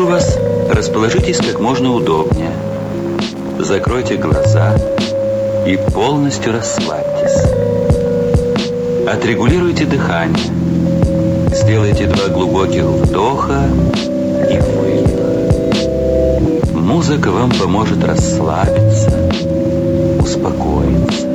Прошу вас, расположитесь как можно удобнее. Закройте глаза и полностью расслабьтесь. Отрегулируйте дыхание. Сделайте два глубоких вдоха и выдоха. Музыка вам поможет расслабиться, успокоиться.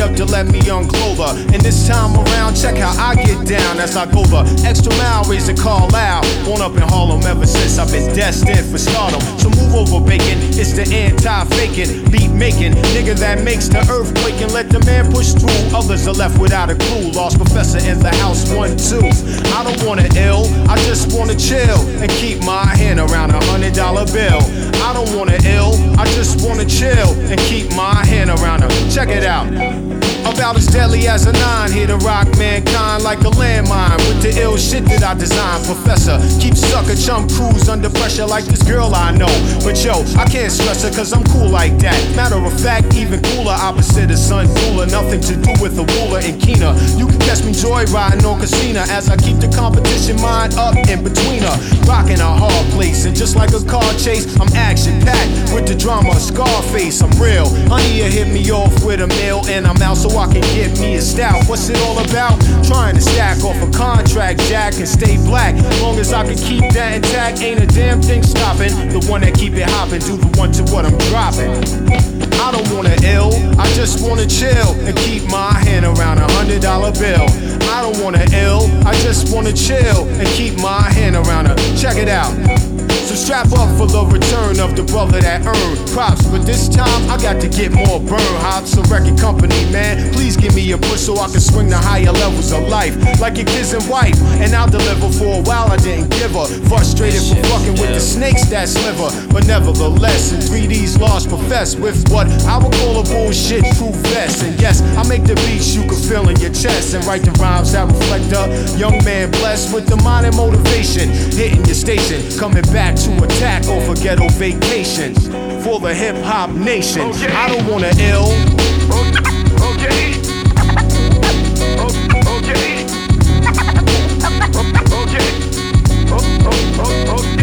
up to let me on her. And this time around, check how I get down as I go over. extra mile, raise a call out. Born up in Harlem ever since, I've been destined for stardom. So move over, bacon, it's the anti-faking, beat making. Nigga that makes the earthquake and let the man push through. Others are left without a clue. Lost professor in the house, one, two. I don't wanna ill, I just wanna chill and keep my hand around a hundred dollar bill. I don't wanna ill, I just wanna chill and keep my hand around her. Check it out cause I'm cool like that. Matter of fact, even cooler, opposite of sun cooler. Nothing to do with the ruler and Keener. You can catch me joyriding on Casino as I keep the competition mind up in between her. Rocking a hard place, and just like a car chase, I'm action packed with the drama. Scarface, I'm real. Honey, you hit me off with a meal, and I'm out so I can get me a stout. What's it all about? Trying to stack off a contract, Jack, and stay black. Long as I can keep that intact, ain't a damn thing stopping. The one that keep it hopping, do the one to what I'm dropping. I don't wanna ill, I just wanna chill and keep my hand around a hundred dollar bill. I don't wanna ill, I just wanna chill and keep my hand around a check it out. So strap up for the return of the brother that earned props. But this time I got to get more burn. Hops a record company, man. Please give me a push so I can swing the higher levels of life. Like your kids and wife. And I'll deliver for a while I didn't give her. Frustrated for fucking with the snakes that sliver. But nevertheless, in 3D's lost profess with what I would call a bullshit true vest. And yes, I make the beats you can feel in your chest. And write the rhymes that reflect a young man blessed with the mind and motivation. Hitting your station, coming back to attack over ghetto vacations. For the hip hop nation, I don't wanna ill. Okay. Okay. Okay. Okay. Okay,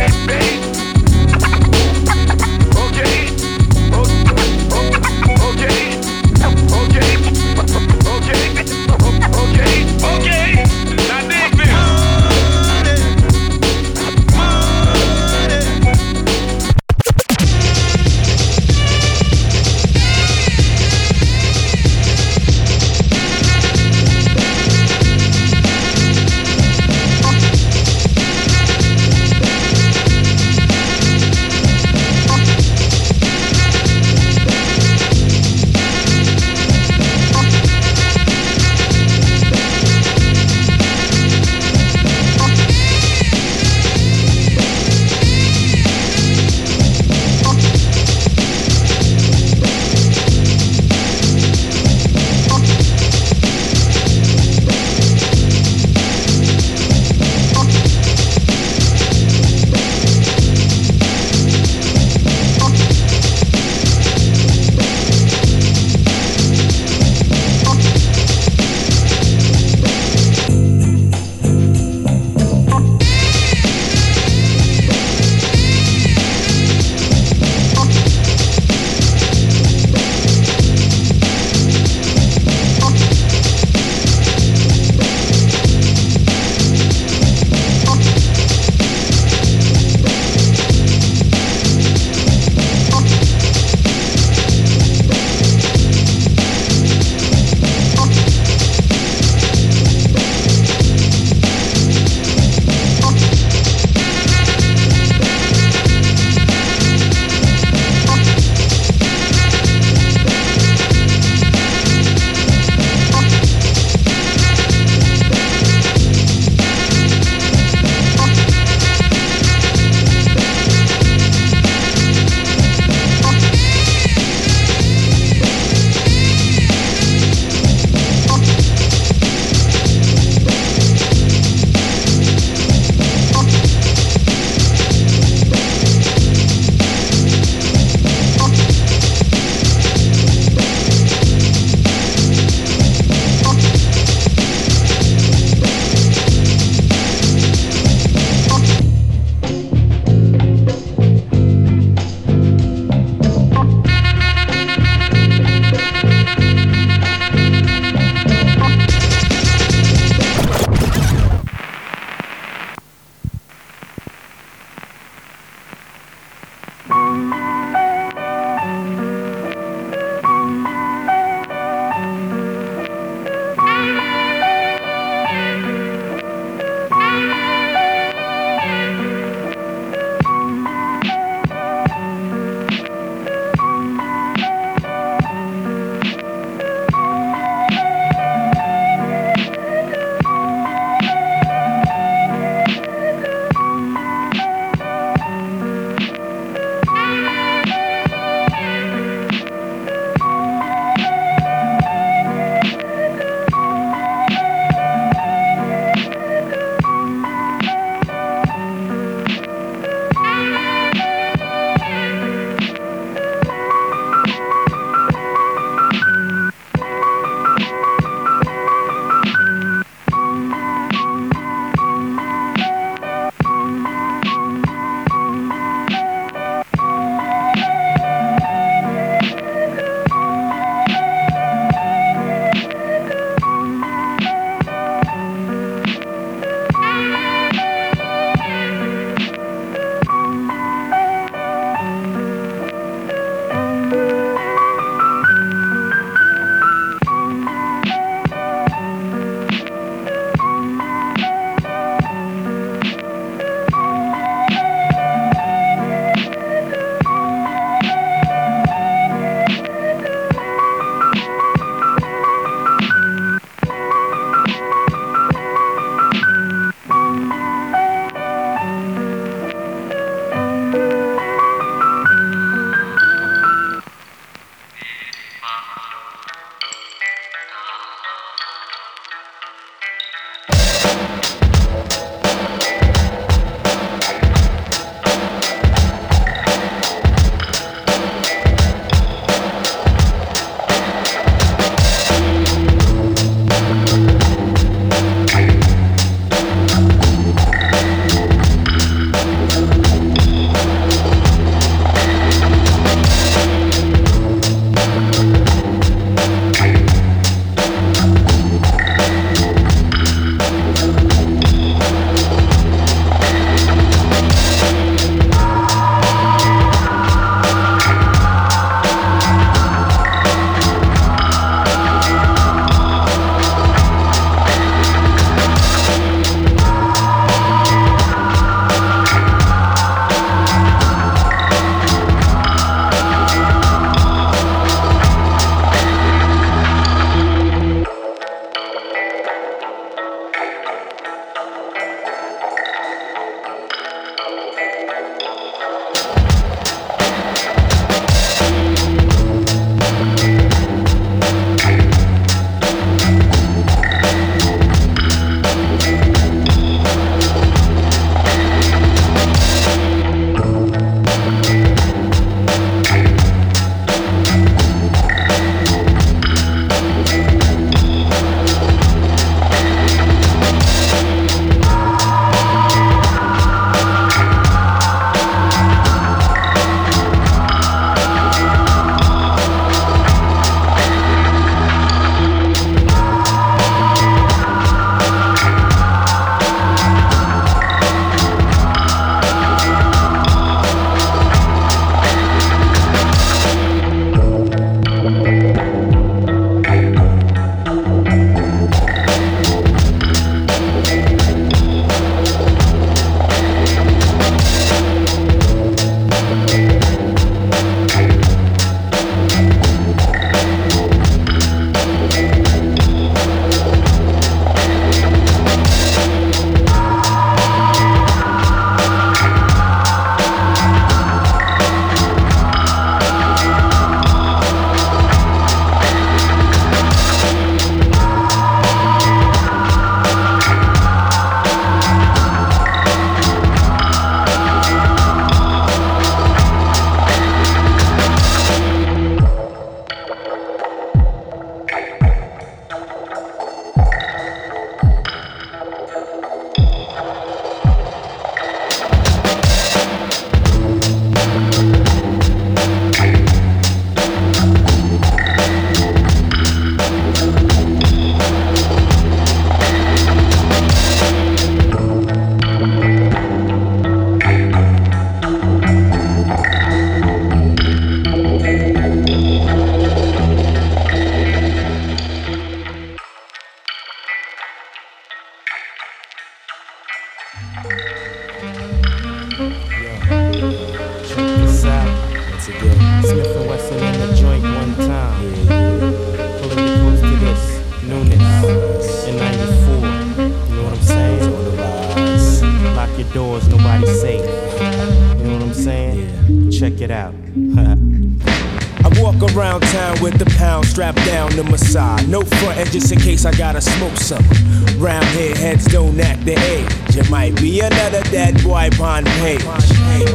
heads don't act the age. It might be another dead boy on page.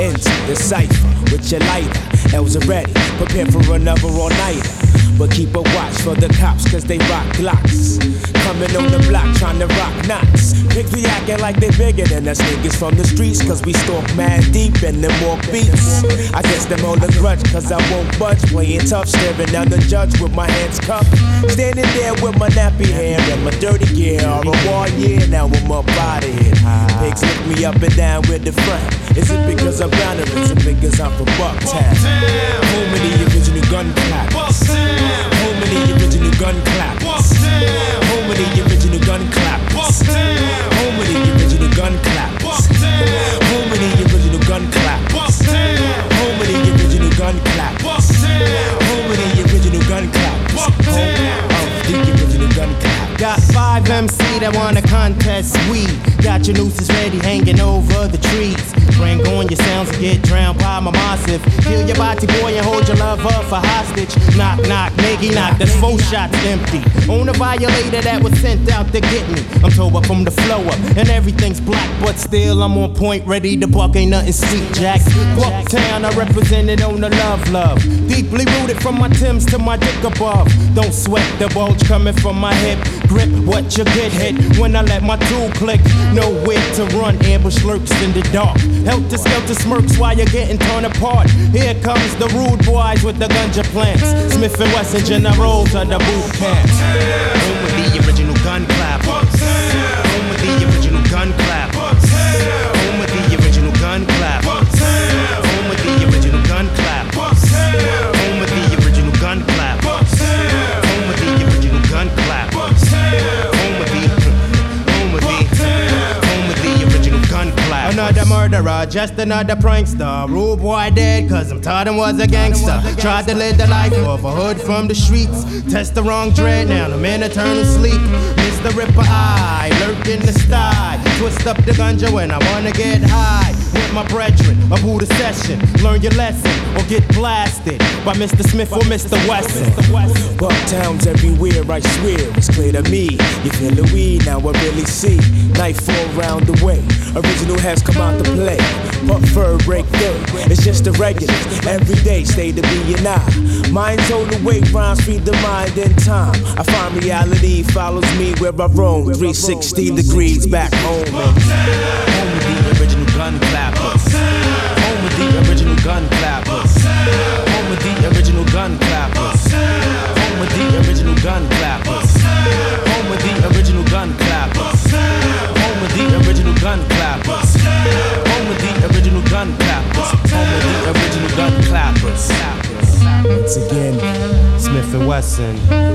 Into the cipher with your lighter. L's are ready, prepare for another all nighter. But keep a watch for the cops, cause they rock glocks. Coming on the block trying to rock knots. Pigs be acting like they bigger than us niggas from the streets, cause we stalk mad deep in them walk beats. I guess them hold a grudge, cause I won't budge. Playing tough, staring down the judge with my hands cupped. Standing there with my nappy hair and my dirty gear. All a war year, now I'm up out of here. Pigs lift me up and down with the front. Is it because I'm down or is it because I'm from Bucktown? Home of the original gun clappers. Home of the original gun clappers. Home of the original gun clappers. Home of the original gun clappers. Home of the original gun clappers. Home of the original gun clappers. Home of the original gun clappers. Got five MC that wanna contest we Got your nooses ready hanging over the trees. Bring on your sounds get drowned by my massive. Kill your body boy and hold your love up for hostage. Knock, knock, nigga, knock, that's four shots empty. On a violator that was sent out to get me. I'm told up from the flow up and everything's black, but still I'm on point, ready to buck, ain't nothing sweet, Jack. Bucktown, I represented on the love, love. Deeply rooted from my Timbs to my dick above. Don't sweat the bulge coming from my hip. Grip what you get hit when I let my tool click. Nowhere to run, ambush lurks in the dark. Helter skelter smirks while you're getting torn apart. Here comes the rude boys with the ganja plants. Smith and Wesson generals the boot camp. Home with the original gun clappers. Murderer, just another prankster. Rude boy dead, cause I'm taught him was a gangster. Tried to live the life of a hood from the streets. Test the wrong dread, now I'm in eternal sleep. Mr. Ripper Eye, lurk in the sty. Twist up the ganja when I wanna get high. With my brethren, a the session. Learn your lesson or get blasted by Mr. Smith or Mr. Wesson. Bucktown's everywhere, I swear, it's clear to me. You feel the weed, now I really see. Nightfall round the way, original has come out to play. But fur break through, it's just a regular. Every day, stay to be and I. Mind's the way, rhymes feed the mind in time. I find reality follows me where I roam. 360 degrees back home. Home with the original gun clappers. Home with the original gun clappers. listen.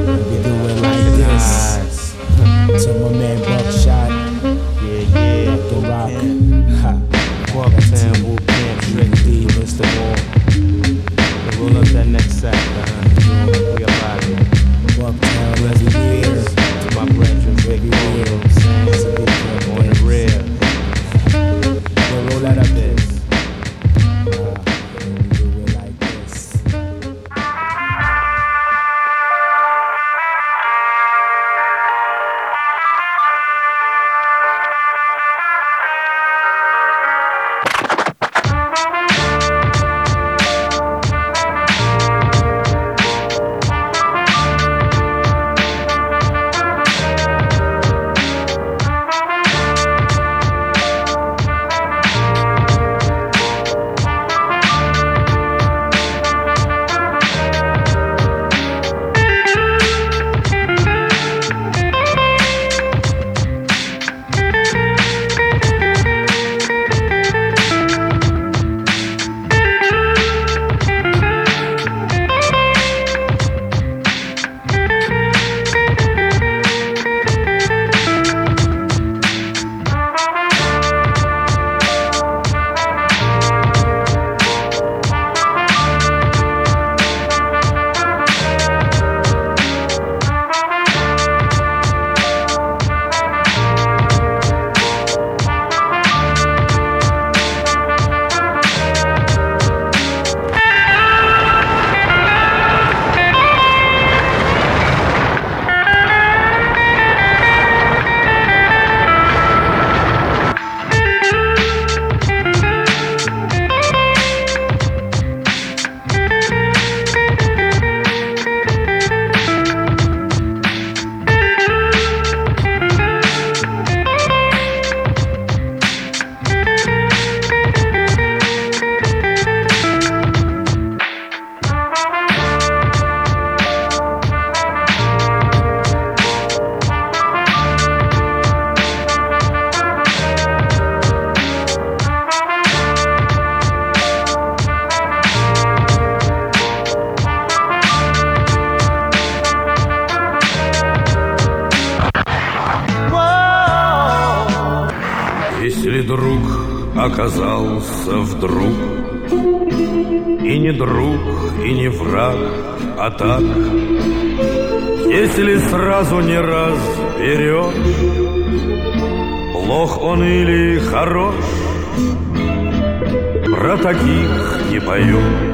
Если друг оказался вдруг. И не друг, и не враг, а так. Если сразу не разберешь Плох он или хорош Про таких не поешь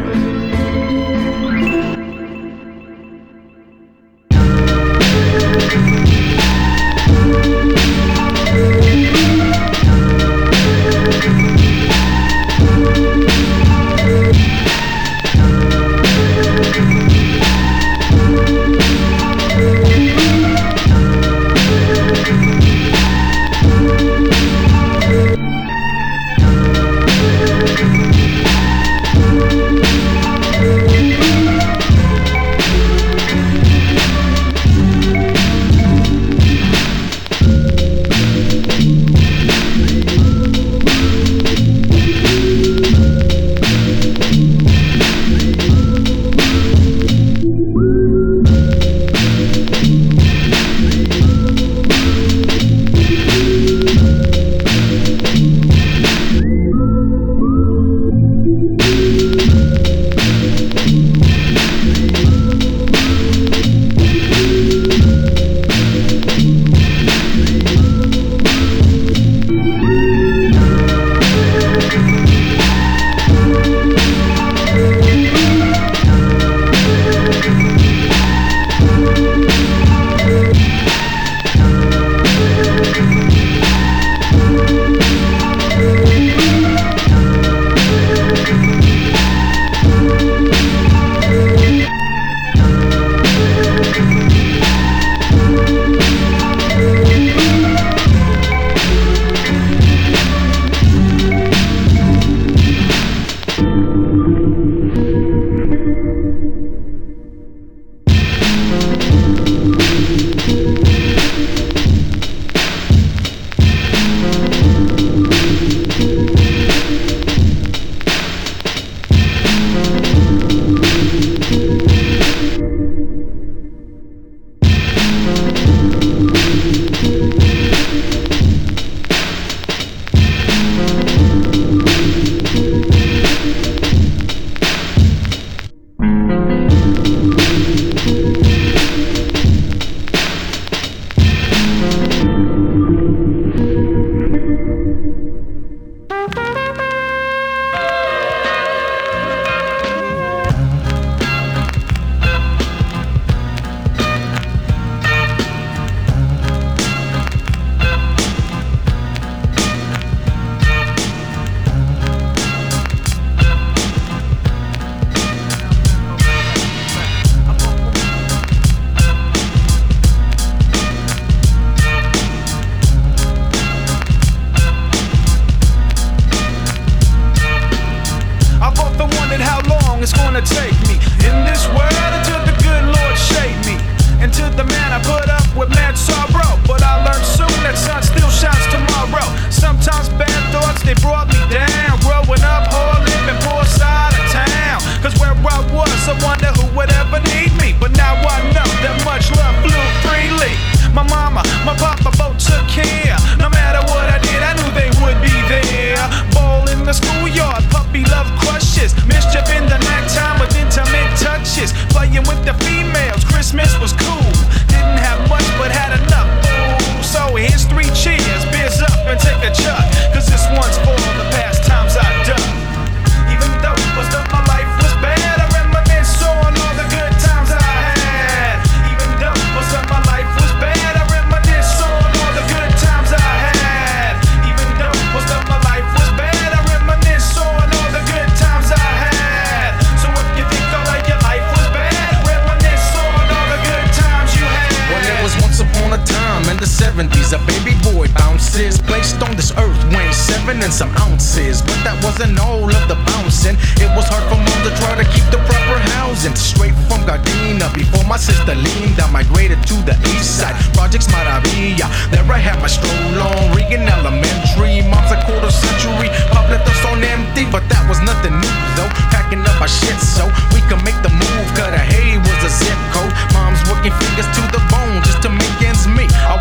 seven and some ounces. But that wasn't all of the bouncing. It was hard for mom to try to keep the proper housing. Straight from Gardena, before my sister leaned, I migrated to the east side. Projects Maravilla, there I had my stroll on Regan Elementary. Mom's a quarter century, pop left us on empty, but that was nothing new though. Packing up our shit so we could make the move, Cudahy was a zip code. Mom's working fingers to the bone just to make ends meet. I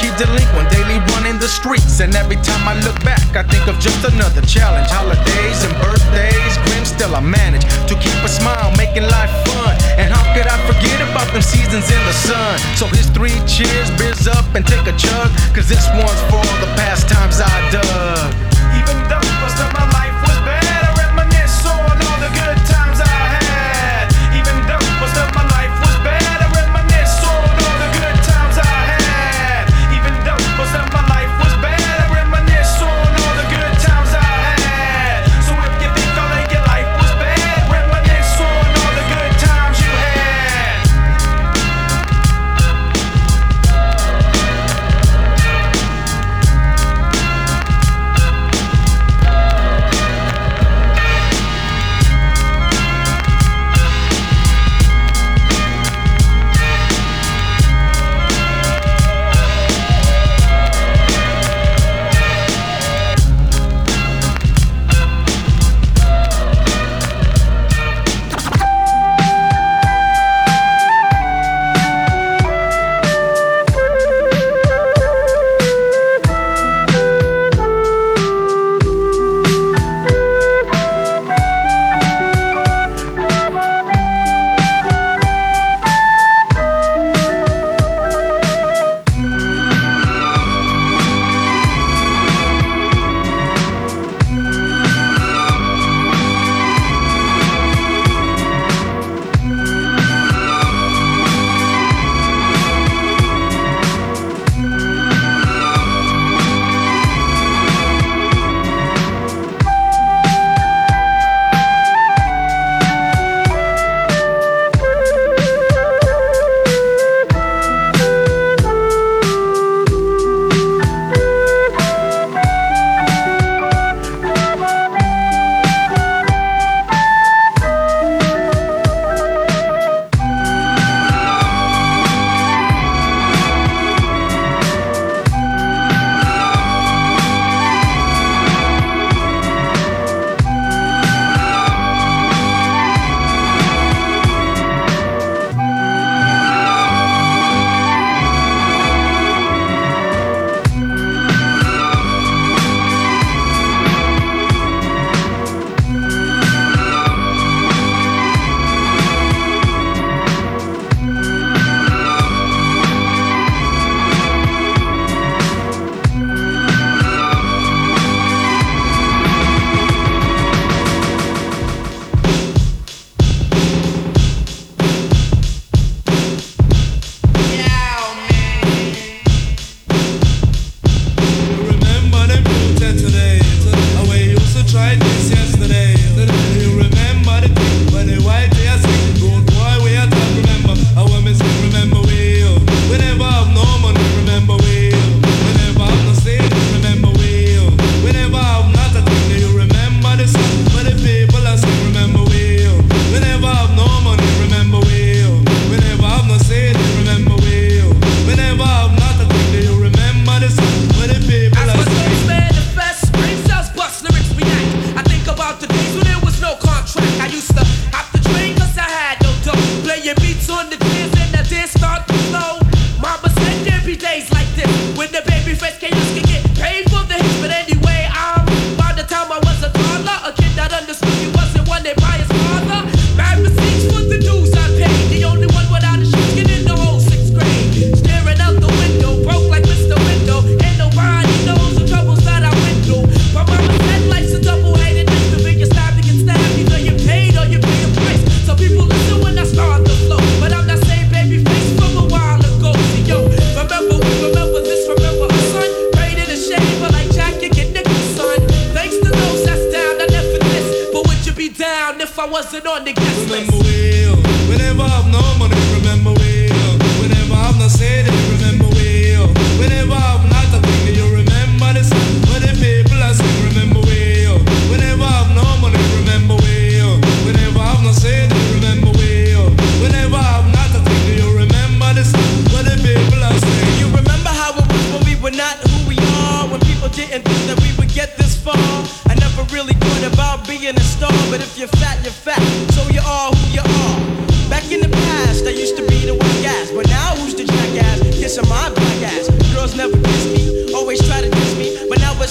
Keep delinquent, daily running the streets. And every time I look back, I think of just another challenge. Holidays and birthdays, grim, still I manage to keep a smile, making life fun. And how could I forget about them seasons in the sun? So here's three cheers, beers up, and take a chug. Cause this one's for all the past times I dug. Even though most of my life.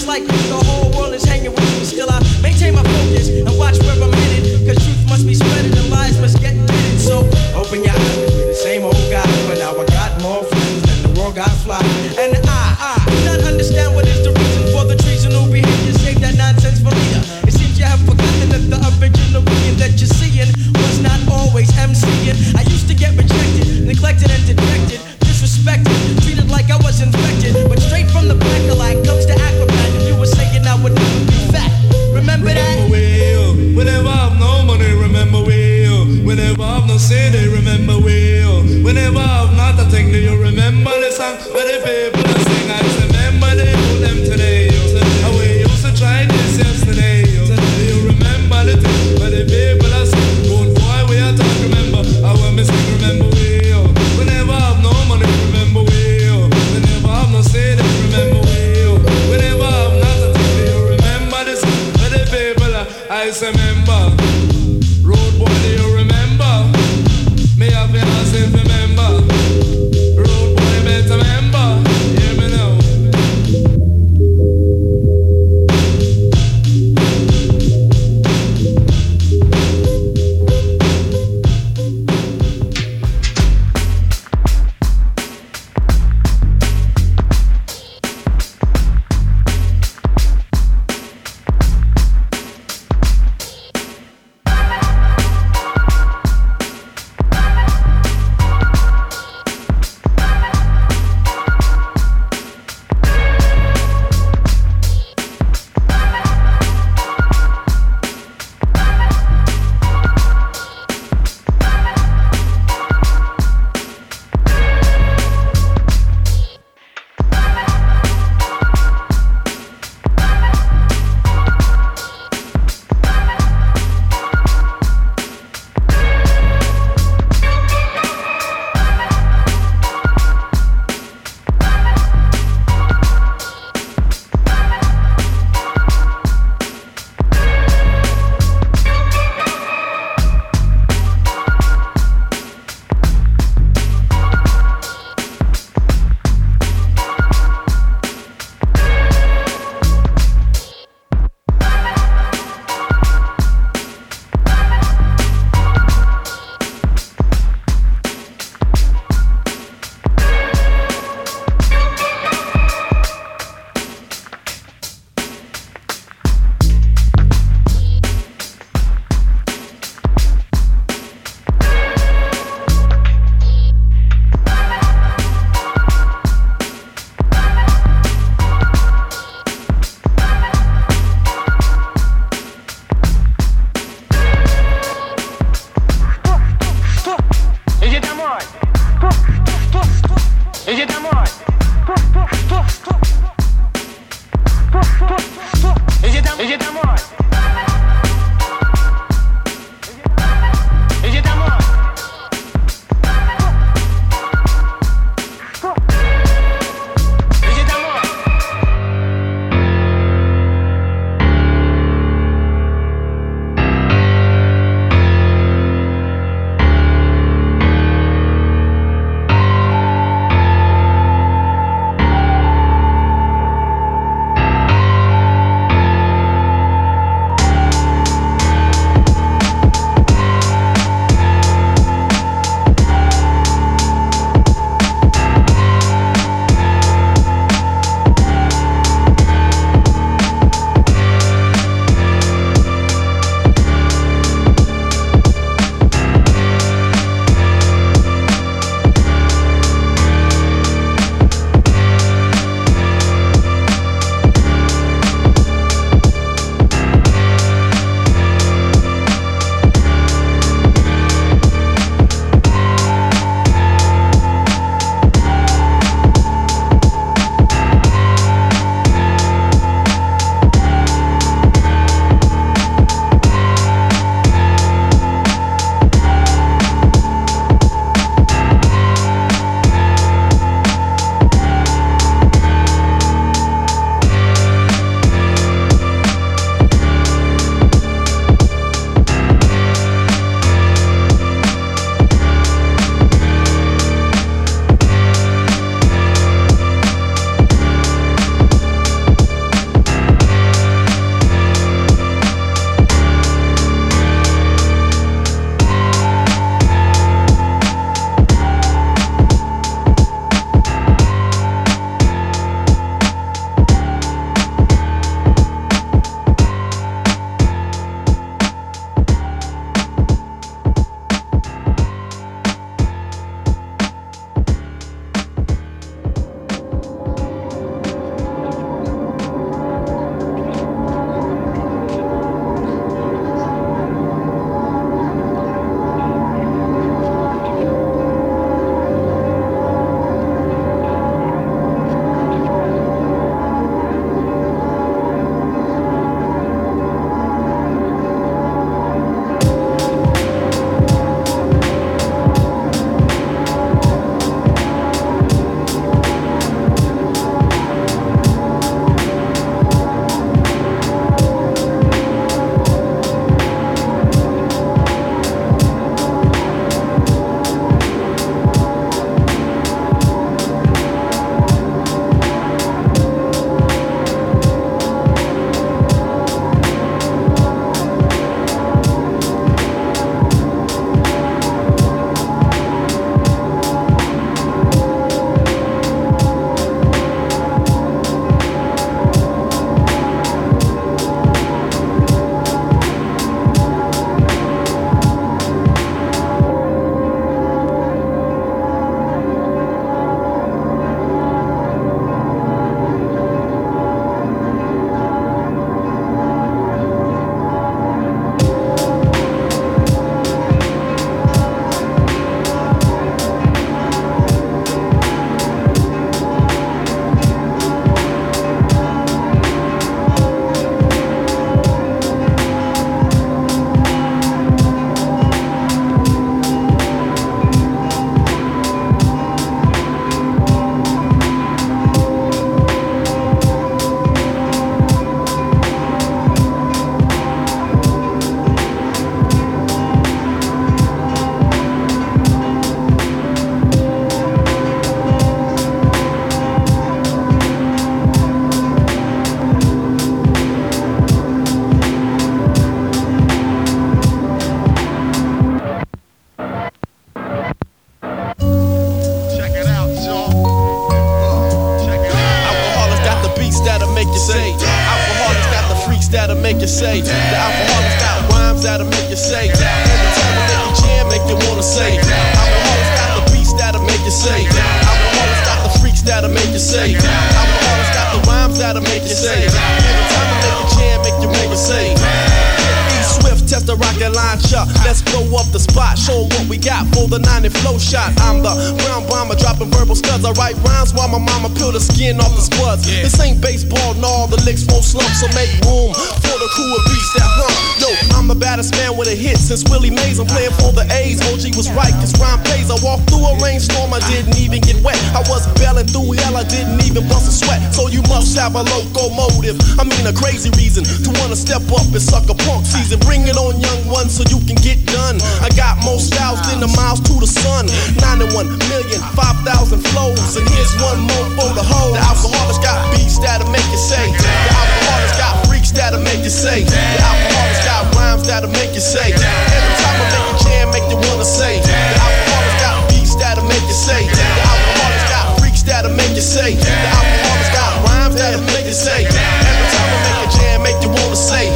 like the have a locomotive. I mean, a crazy reason to wanna step up and suck a punk season. Bring it on, young one, so you can get done. I got more styles than the miles to the sun. 91 million, 5,000 flows. And here's one more for the whole. The Alkaholiks got beats that'll make you say. The Alkaholiks got freaks that'll make you say. The Alkaholiks got rhymes that'll make you say. Every time I make a jam, make you wanna say. The Alkaholiks got beats that'll make you say. The Alkaholiks got freaks that'll make you say. Say. Every time I make a jam, make you wanna say.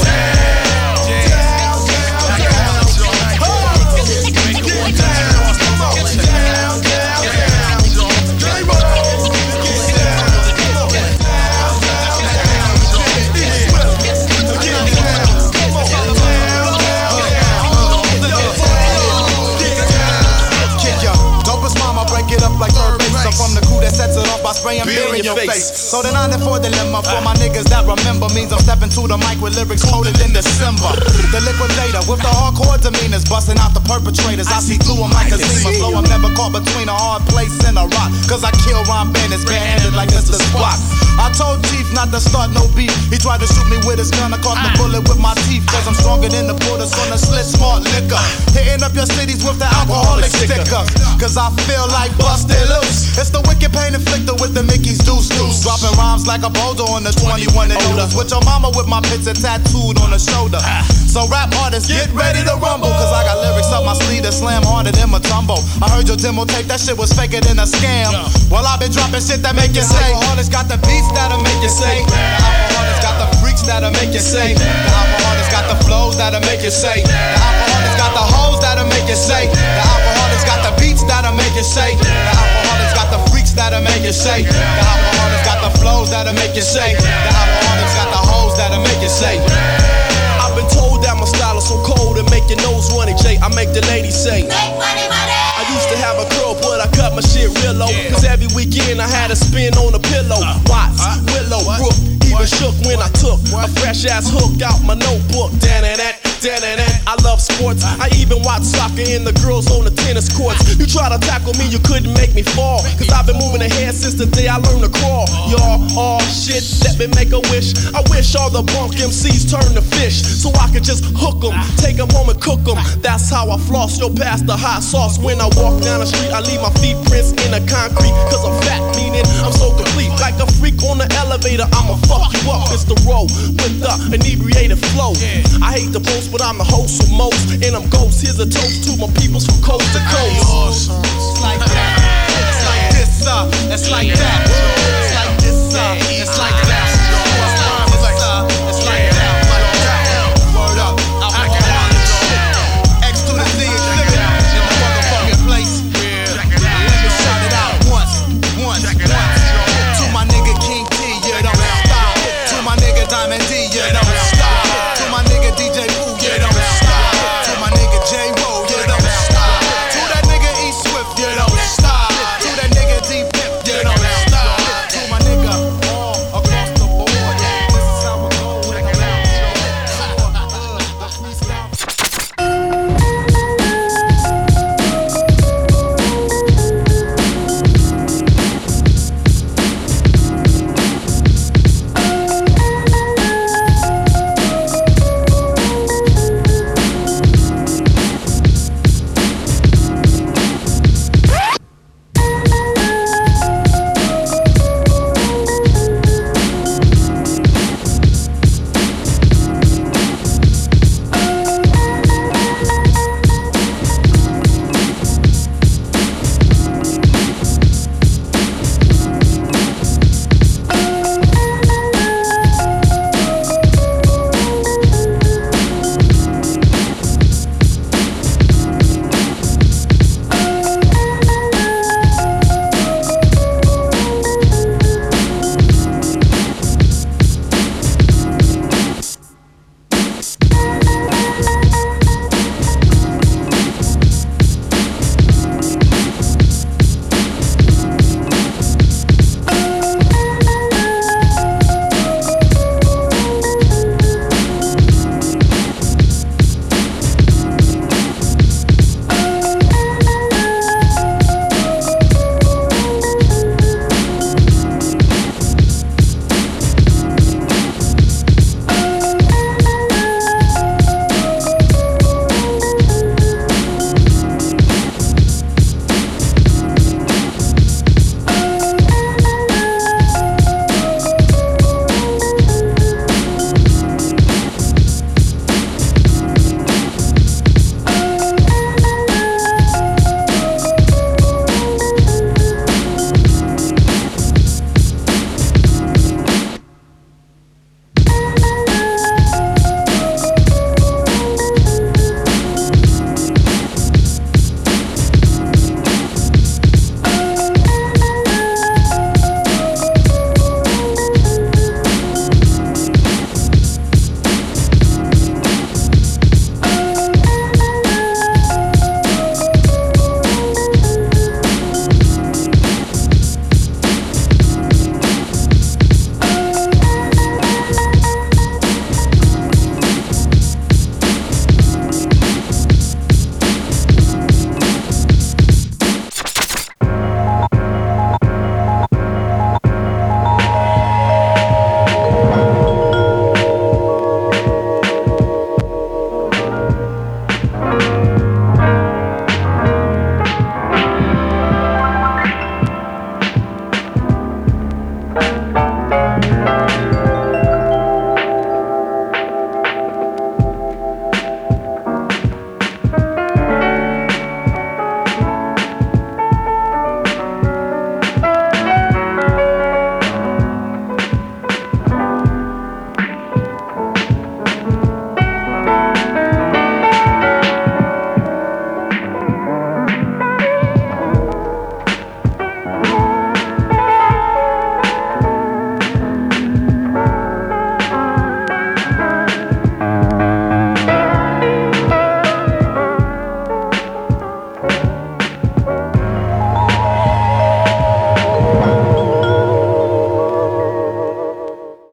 Kid ya, dopest mama, break it up like third base. I'm from the crew that sets it off by spraying beer in your face. So the 94 dilemma for my niggas that remember means I'm stepping to the mic with lyrics coded in December. The liquidator with the hardcore demeanors, busting out the perpetrators. I see through them like a seamer flow. I'm never caught between a hard place and a rock. Cause I kill rhyme bandits barehanded like Mr. Spock. I told Chief not to start no beef. He tried to shoot me with his gun. I caught the bullet with my teeth. Cause I'm stronger than the Buddhas on the slit smart liquor. Hitting up your cities with the alcoholic stickers. Cause I feel like busted loose. It's the wicked pain inflictor with the Mickey's deuce deuce. Dropping rhymes like a boulder on the 21 and older. With your mama with my picture tattooed on the shoulder. So rap artists, get ready to rumble. Cause I got lyrics up my sleeve that slam harder than my tumble. I heard your demo tape, that shit was faker than a scam. Well, I've been dropping shit that make you say. Alkaholiks got the beats that'll make you say. The Alkaholiks got the freaks that'll make you say. The Alkaholiks got the flows that'll make you say. The Alkaholiks got the hoes that'll make you say. The Alkaholiks got the beats that'll make you say. The Alkaholiks got the freaks that'll make you say. The Alkaholiks the flows that'll make you say. The Alkaholiks got the hoes that'll make you say. I've been told that my style is so cold and make your nose running, Jay. I make the ladies say. I used to have a curl, but I cut my shit real low. Cause every weekend I had a spin on a pillow. Watts, Willow, Brook, even shook when I took a fresh ass hook out my notebook. Dan I love sports. I even watch soccer and the girls on the tennis courts. You try to tackle me, you couldn't make me fall. Cause I've been moving ahead since the day I learned to crawl. Y'all, all shit, let me make a wish. I wish all the bunk MCs turned to fish. So I could just hook 'em, take 'em home and cook 'em. That's how I floss. Yo, past the hot sauce. When I walk down the street, I leave my feet prints in the concrete. Cause I'm fat, meaning I'm so complete. Like a freak on the elevator, I'ma fuck you up. It's the row with the inebriated flow. I hate the but I'm the host of most. And I'm ghost. Here's a toast to my peoples from coast to coast. It's like that. It's like this, uh, it's like